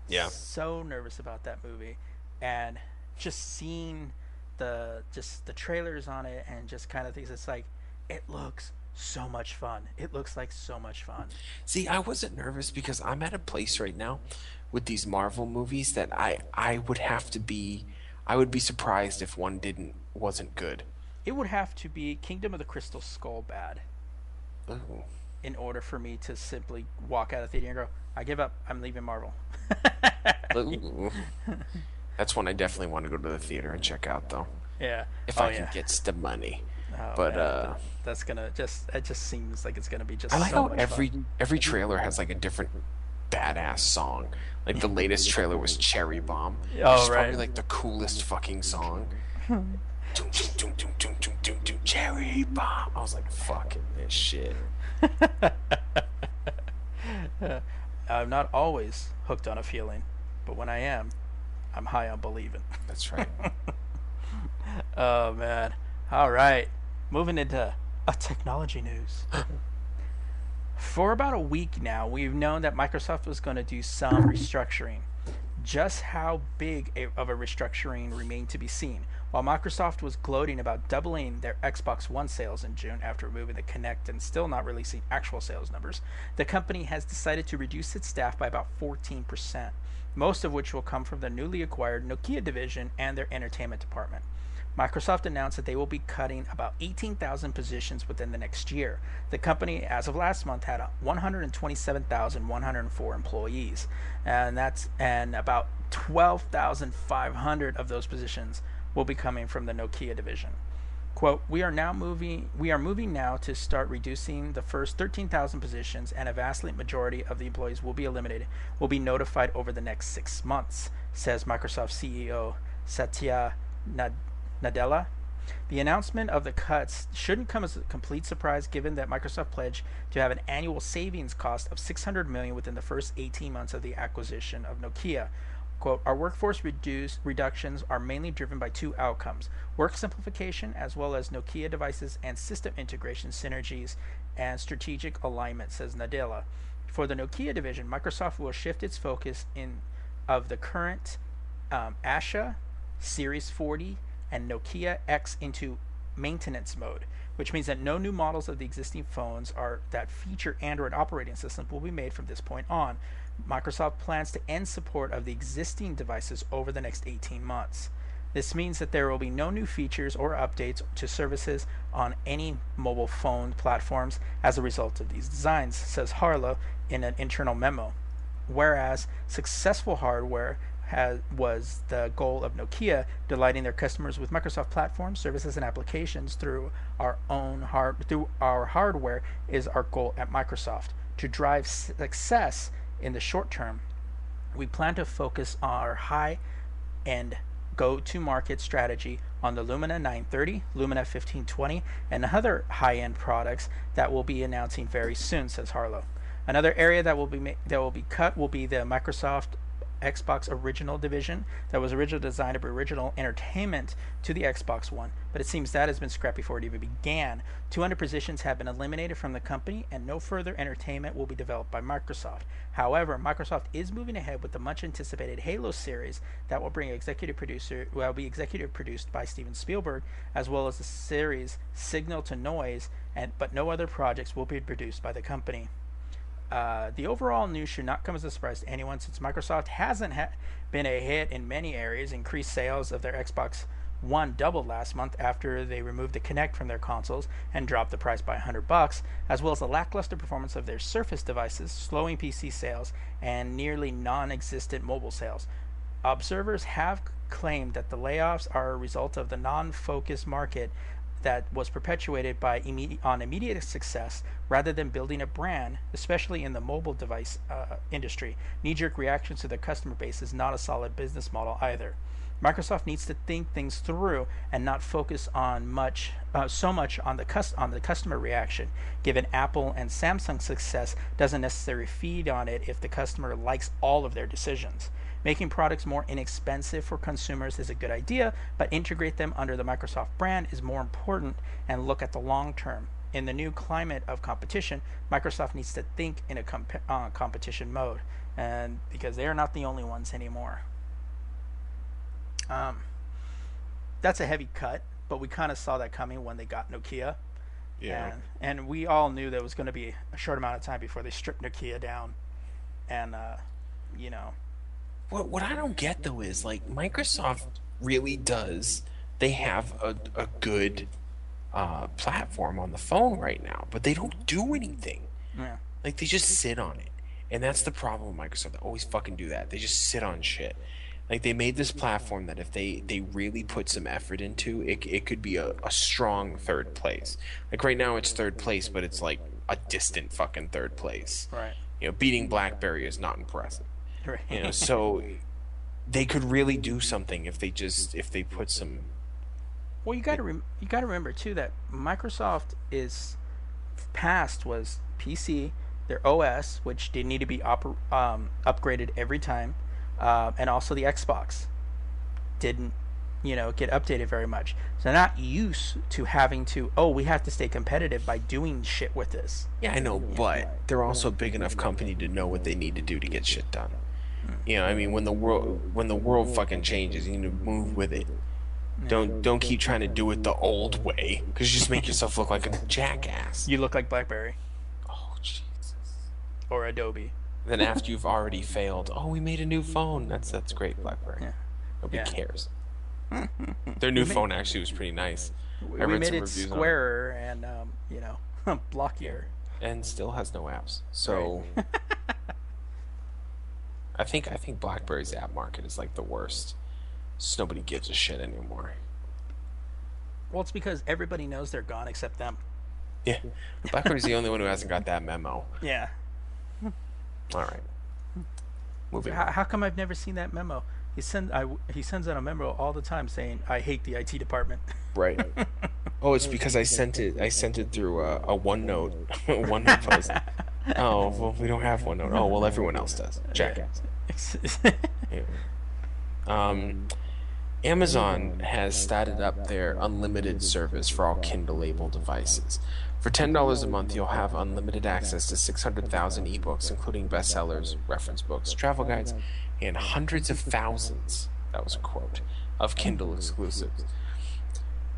yeah. So nervous about that movie, and just seeing the just the trailers on it and just kind of things. It's like it looks so much fun. It looks like so much fun. See, I wasn't nervous because I'm at a place right now with these Marvel movies that I I would have to be I would be surprised if one didn't wasn't good. It would have to be Kingdom of the Crystal Skull bad Ooh. in order for me to simply walk out of the theater and go, I give up. I'm leaving Marvel. <laughs> That's one I definitely want to go to the theater and check out though. yeah. If oh, I can get the money. Oh, but, man, uh, that's gonna just it just seems like it's gonna be just I like so how much every fun. every trailer has like a different badass song. Like the latest <laughs> trailer was Cherry Bomb. which Oh, is probably like the coolest fucking song. <laughs> Doom, doom, doom, doom, doom, doom, doom, doom, Cherry Bomb. I was like, fucking this shit. <laughs> I'm not always hooked on a feeling, but when I am, I'm high on believing. That's right. Oh man. All right. Moving into a technology news. <gasps> For about a week now, we've known that Microsoft was going to do some restructuring Just how big a, of a restructuring remained to be seen. While Microsoft was gloating about doubling their Xbox One sales in June after removing the Kinect and still not releasing actual sales numbers, the company has decided to reduce its staff by about 14%, most of which will come from the newly acquired Nokia division and their entertainment department. Microsoft announced that they will be cutting about 18,000 positions within the next year. The company, as of last month, had 127,104 employees, and that's and about 12,500 of those positions will be coming from the Nokia division. Quote, we are now moving we are moving now to start reducing the first 13,000 positions and a vastly majority of the employees will be eliminated will be notified over the next 6 months, says Microsoft CEO Satya Nad- Nadella. The announcement of the cuts shouldn't come as a complete surprise given that Microsoft pledged to have an annual savings cost of 600 million within the first 18 months of the acquisition of Nokia. Quote, our workforce reduce, reductions are mainly driven by two outcomes work simplification, as well as Nokia devices and system integration synergies and strategic alignment, says Nadella. For the Nokia division, Microsoft will shift its focus in of the current um, Asha Series 40 and Nokia X into maintenance mode, which means that no new models of the existing phones are that feature Android operating systems will be made from this point on. Microsoft plans to end support of the existing devices over the next 18 months. This means that there will be no new features or updates to services on any mobile phone platforms as a result of these designs, says Harlow in an internal memo. Whereas successful hardware has, was the goal of Nokia, delighting their customers with Microsoft platforms, services, and applications through our own hard through our hardware is our goal at Microsoft. To drive success in the short term, we plan to focus our high end go to market strategy on the Lumia 930, Lumia 1520, and other high end products that we'll be announcing very soon, says Harlow. Another area that will be that will be cut will be the Microsoft Xbox original division that was originally designed bring original entertainment to the Xbox One, but it seems that has been scrapped before it even began. 200 positions have been eliminated from the company, and no further entertainment will be developed by Microsoft. However, Microsoft is moving ahead with the much anticipated Halo series that will bring executive producer will be executive produced by Steven Spielberg, as well as the series Signal to Noise, and but no other projects will be produced by the company. Uh, the overall news should not come as a surprise to anyone since Microsoft hasn't ha- been a hit in many areas. Increased sales of their Xbox One doubled last month after they removed the Kinect from their consoles and dropped the price by 100 bucks, as well as the lackluster performance of their Surface devices, slowing PC sales, and nearly non-existent mobile sales. Observers have claimed that the layoffs are a result of the non-focused market that was perpetuated by immediate, on immediate success rather than building a brand, especially in the mobile device uh, industry. Knee jerk reactions to their customer base is not a solid business model either. Microsoft needs to think things through and not focus on much, uh, so much on the cus- on the customer reaction. Given Apple and Samsung's success doesn't necessarily feed on it if the customer likes all of their decisions. Making products more inexpensive for consumers is a good idea, but integrate them under the Microsoft brand is more important and look at the long term. In the new climate of competition, Microsoft needs to think in a comp- uh, competition mode, and because they are not the only ones anymore. Um, that's a heavy cut, but we kind of saw that coming when they got Nokia. Yeah. And, and we all knew that it was going to be a short amount of time before they stripped Nokia down. And, uh, you know, What what I don't get though is like Microsoft really does they have a, a good uh, platform on the phone right now, but they don't do anything. yeah. Like they just sit on it, and that's the problem with Microsoft. They always fucking do that. They just sit on shit. Like they made this platform that if they they really put some effort into, it it could be a, a strong third place. Like right now it's third place, but it's like a distant fucking third place. Right. You know, beating BlackBerry is not impressive. <laughs> Right. You know, so they could really do something if they just if they put some Well, you got to rem- you got to remember too that Microsoft is past was PC, their OS, which did need to be oper- um, upgraded every time, uh, and also the Xbox didn't you know get updated very much. So they're not used to having to oh we have to stay competitive by doing shit with this. Yeah, I know, but they're also a big enough company to know what they need to do to get shit done. You know, I mean, when the world when the world fucking changes, you need to move with it. Don't don't keep trying to do it the old way, because you just make yourself look like a jackass. You look like BlackBerry Oh Jesus! or Adobe. Then after you've already failed, oh, we made a new phone. That's that's great, BlackBerry. Yeah. Nobody Yeah. cares. <laughs> Their new phone actually was pretty nice, We, we made it on it. squarer and um, you know <laughs> blockier. and still has no apps. So <laughs> I think I think BlackBerry's app market is like the worst. Just nobody gives a shit anymore. Well, it's because everybody knows they're gone except them. Yeah, BlackBerry's the only one who hasn't got that memo. Yeah. All right, moving. How, how come I've never seen that memo? He send I, he sends out a memo all the time saying I hate the IT department. Right. <laughs> Oh, it's because I sent it. I sent it through a, a OneNote. <laughs> OneNote <laughs> post. Oh well, we don't have OneNote. Oh well, everyone else does. Jackass. Yeah. <laughs> Um, Amazon has started up their unlimited service for all Kindle-able devices. For ten dollars a month, you'll have unlimited access to six hundred thousand ebooks, including bestsellers, reference books, travel guides, and hundreds of thousands. That was a quote of Kindle exclusives.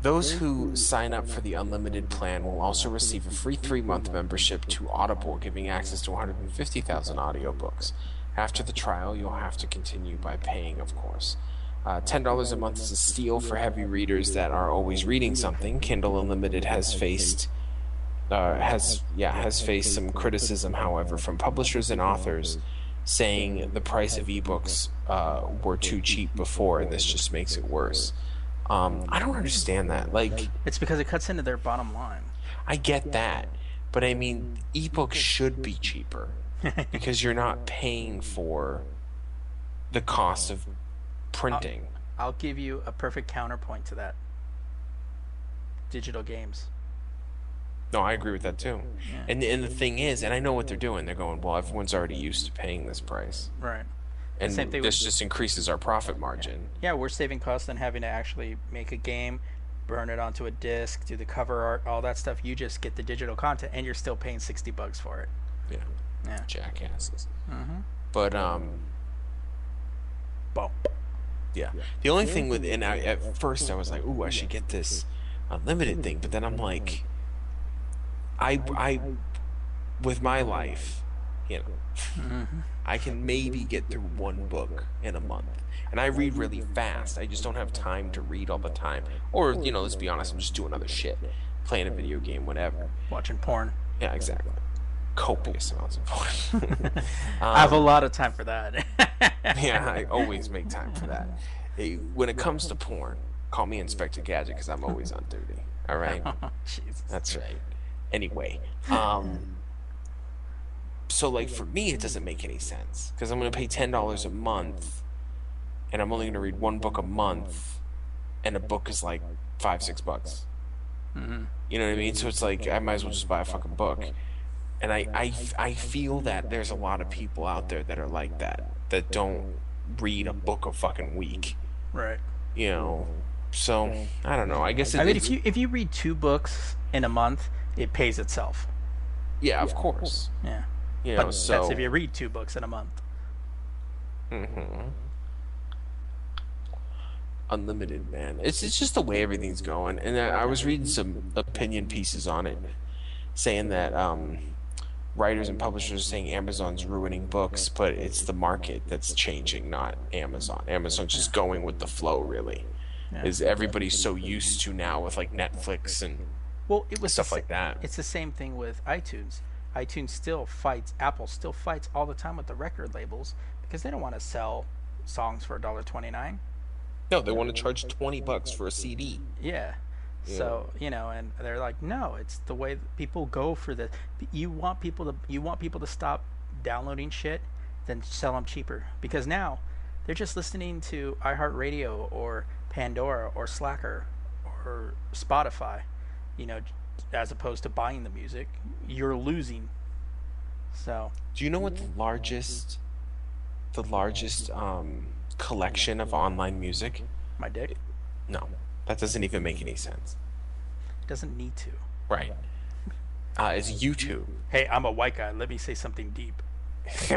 Those who sign up for the unlimited plan will also receive a free three month membership to Audible, giving access to 150,000 audiobooks. After the trial, you'll have to continue by paying, of course. Uh, $10 a month is a steal for heavy readers that are always reading something. Kindle Unlimited has faced. Uh, has yeah has faced some criticism, however, from publishers and authors, saying the price of ebooks uh, were too cheap before, and this just makes it worse. Um, I don't understand that. Like, it's because it cuts into their bottom line. I get that, but I mean, ebooks should be cheaper <laughs> because you're not paying for the cost of printing. I'll give you a perfect counterpoint to that. Digital games. No, I agree with that too. And and the thing is, and I know what they're doing. They're going, well, everyone's already used to paying this price, Right. And same thing this with- just increases our profit margin. Yeah, we're saving costs on having to actually make a game, burn it onto a disc, do the cover art, all that stuff. You just get the digital content, and you're still paying sixty bucks for it. Yeah, Yeah. jackasses. Mm-hmm. But um, Bump. Yeah. The only thing with and I, at first I was like, "Ooh, I should get this unlimited thing," but then I'm like, I I with my life, you know, I can maybe get through one book in a month, and I read really fast. I just don't have time to read all the time, or you know, let's be honest, I'm just doing other shit, playing a video game, whatever. Watching porn. Yeah, exactly. Copious amounts of porn. <laughs> I have a lot of time for that. <laughs> yeah, I <laughs> always make time for that. Hey, when it comes to porn, call me Inspector Gadget because I'm always on duty. All right, Jesus. that's right. Anyway, um, so like for me, it doesn't make any sense because I'm going to pay ten dollars a month, and I'm only going to read one book a month, and a book is like five, six bucks. Mhm. You know what I mean? So it's like I might as well just buy a fucking book. And I, I, I feel that there's a lot of people out there that are like that, that don't read a book a fucking week. Right. You know, so I don't know. I guess it, I mean, if you if you read two books in a month, it pays itself. yeah, of course. Yeah. You But so that's if you read two books in a month. Mhm. unlimited, man. It's it's just the way everything's going. And I, I was reading some opinion pieces on it, saying that um, writers and publishers are saying Amazon's ruining books, but it's the market that's changing, not Amazon. Amazon's just going with the flow, really. Yeah. Is everybody's so used to now with like Netflix and Well, it was stuff the like that. It's the same thing with iTunes. iTunes still fights. Apple still fights all the time with the record labels because they don't want to sell songs for $1.29. no, they want to charge twenty bucks for a CD. Yeah. So you know, and they're like, no, it's the way people go for the. You want people to you want people to stop downloading shit, then sell them cheaper because now they're just listening to iHeartRadio or Pandora or Slacker or Spotify, you know, as opposed to buying the music. You're losing. So Do you know what the largest, the largest um, collection of online music? my dick No, that doesn't even make any sense. It doesn't need to. Right. Uh, it's YouTube. Hey, I'm a white guy. Let me say something deep. <laughs>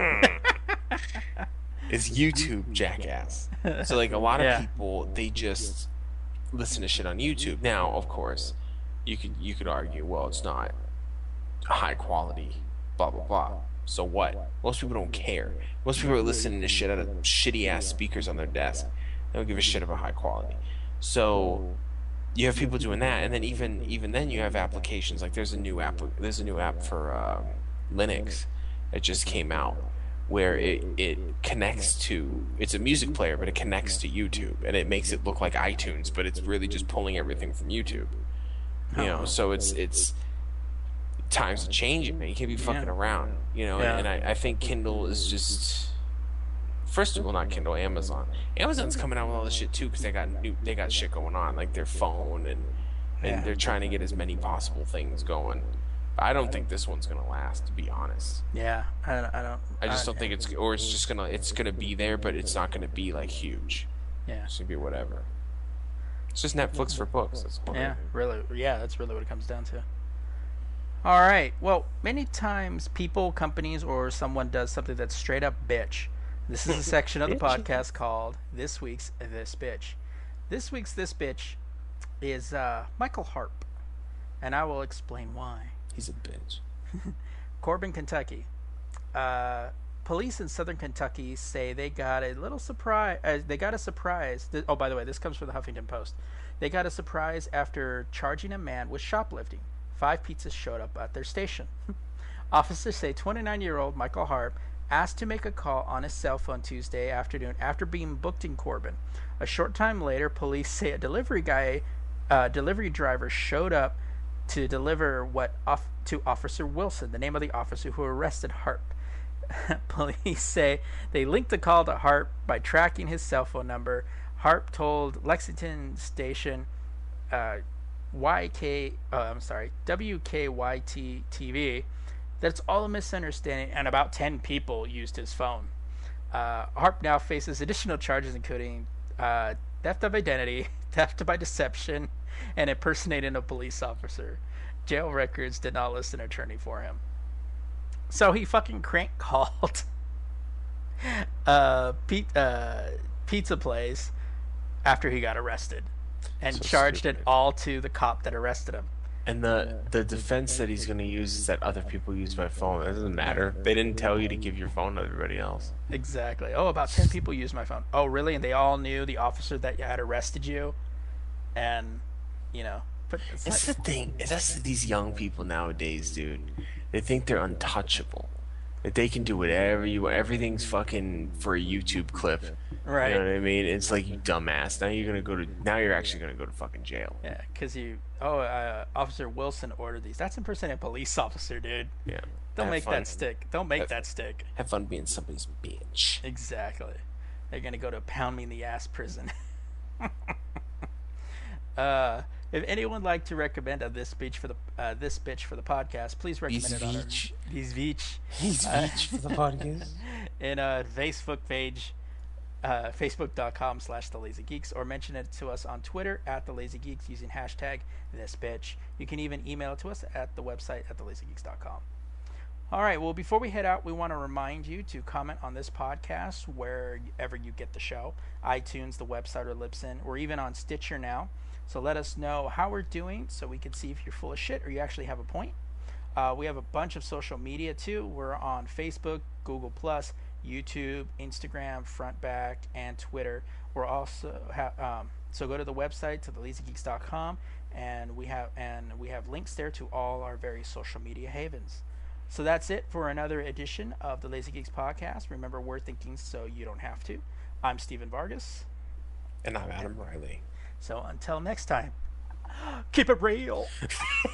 It's YouTube, jackass. So like a lot of Yeah. people, they just listen to shit on YouTube. Now, of course, you could you could argue, well, it's not high quality, blah blah blah. So what? Most people don't care. Most people are listening to shit out of shitty ass speakers on their desk. They don't give a shit about high quality. So you have people doing that, and then even even then you have applications like there's a new app there's a new app for uh, Linux that just came out where it, it connects to it's a music player but it connects to YouTube and it makes it look like iTunes but it's really just pulling everything from YouTube. You know, so it's it's times are changing, man. You can't be fucking Yeah. around. You know, Yeah. and I, I think Kindle is just first of all not Kindle, Amazon. Amazon's coming out with all this shit too because they got new they got shit going on like their phone and and Yeah. they're trying to get as many possible things going. I don't think this one's gonna last, to be honest. Yeah, I, don't- I don't. I just don't think it's or it's just gonna it's gonna be there, but it's not gonna be like huge. Yeah, It's gonna be whatever. It's just Netflix for books. That's all. yeah, really. Yeah, that's really what it comes down to. All right. Well, many times people, companies, or someone does something that's straight up bitch. This is a <laughs> section of the podcast called "This Week's This Bitch." This week's this bitch is uh, Michael Harp, and I will explain why. He's a bitch. <laughs> Corbin, Kentucky. Uh, police in southern Kentucky say they got a little surprise. Uh, they got a surprise. Th- oh, by the way, this comes from the Huffington Post. They got a surprise after charging a man with shoplifting. Five pizzas showed up at their station. <laughs> Officers say 29 year old Michael Harp asked to make a call on his cell phone Tuesday afternoon after being booked in Corbin. A short time later, police say a delivery guy, uh, delivery driver showed up to deliver what off to Officer Wilson, the name of the officer who arrested Harp. <laughs> Police say they linked the call to Harp by tracking his cell phone number. Harp told Lexington Station, uh, YK, uh, I'm sorry, WKYT TV, that it's all a misunderstanding and about 10 people used his phone. Uh, Harp now faces additional charges, including uh, theft of identity, <laughs> theft by deception, and impersonating a police officer. Jail records did not list an attorney for him. So he fucking crank <laughs> called uh, pe- uh, pizza place after he got arrested and So charged stupid. it all to the cop that arrested him. And the the defense that he's gonna use is that other people use my phone. It doesn't matter. They didn't tell you to give your phone to everybody else. Exactly. Oh, about 10 people used my phone. Oh, really? And they all knew the officer that had arrested you? And, you know, but it's That's like, the thing. That's these young people nowadays, dude. They think they're untouchable. That they can do whatever you want. Everything's fucking for a YouTube clip. right. You know what I mean? It's like you dumbass. Now you're gonna go to. Now you're actually gonna go to fucking jail. Yeah, because you. Oh, uh, Officer Wilson ordered these. That's impersonating a police <laughs> officer, dude. Yeah. Don't Have make fun. that stick. Don't make Have- that stick. Have fun being somebody's bitch. Exactly. They're gonna go to pound me in the ass prison. <laughs> uh, if anyone would like to recommend a this bitch for the uh, this bitch for the podcast, please recommend it on our, bitch. these beach He's Uh, bitch for the podcast. <laughs> in a Facebook page, uh, facebook.com slash the lazy geeks, or mention it to us on Twitter at the lazy geeks using hashtag this bitch. You can even email it to us at the website at thelazygeeks.com. All right, well, before we head out, we want to remind you to comment on this podcast wherever you get the show iTunes, the website, or Libsyn, or even on Stitcher now. So let us know how we're doing so we can see if you're full of shit or you actually have a point. Uh, we have a bunch of social media too. We're on Facebook, Google Plus, YouTube, Instagram, Frontback, and Twitter. We're also ha- um, so go to the website to thelazygeeks.com, and we have and we have links there to all our various social media havens. So that's it for another edition of the Lazy Geeks podcast. Remember, we're thinking so you don't have to. I'm Stephen Vargas. And I'm Adam Riley. So until next time, <gasps> keep it real.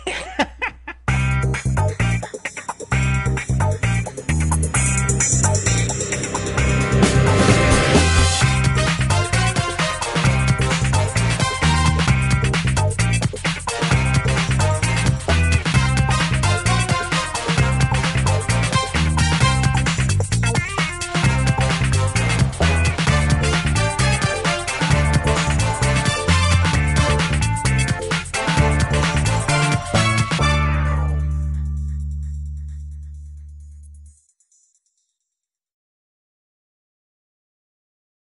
<laughs>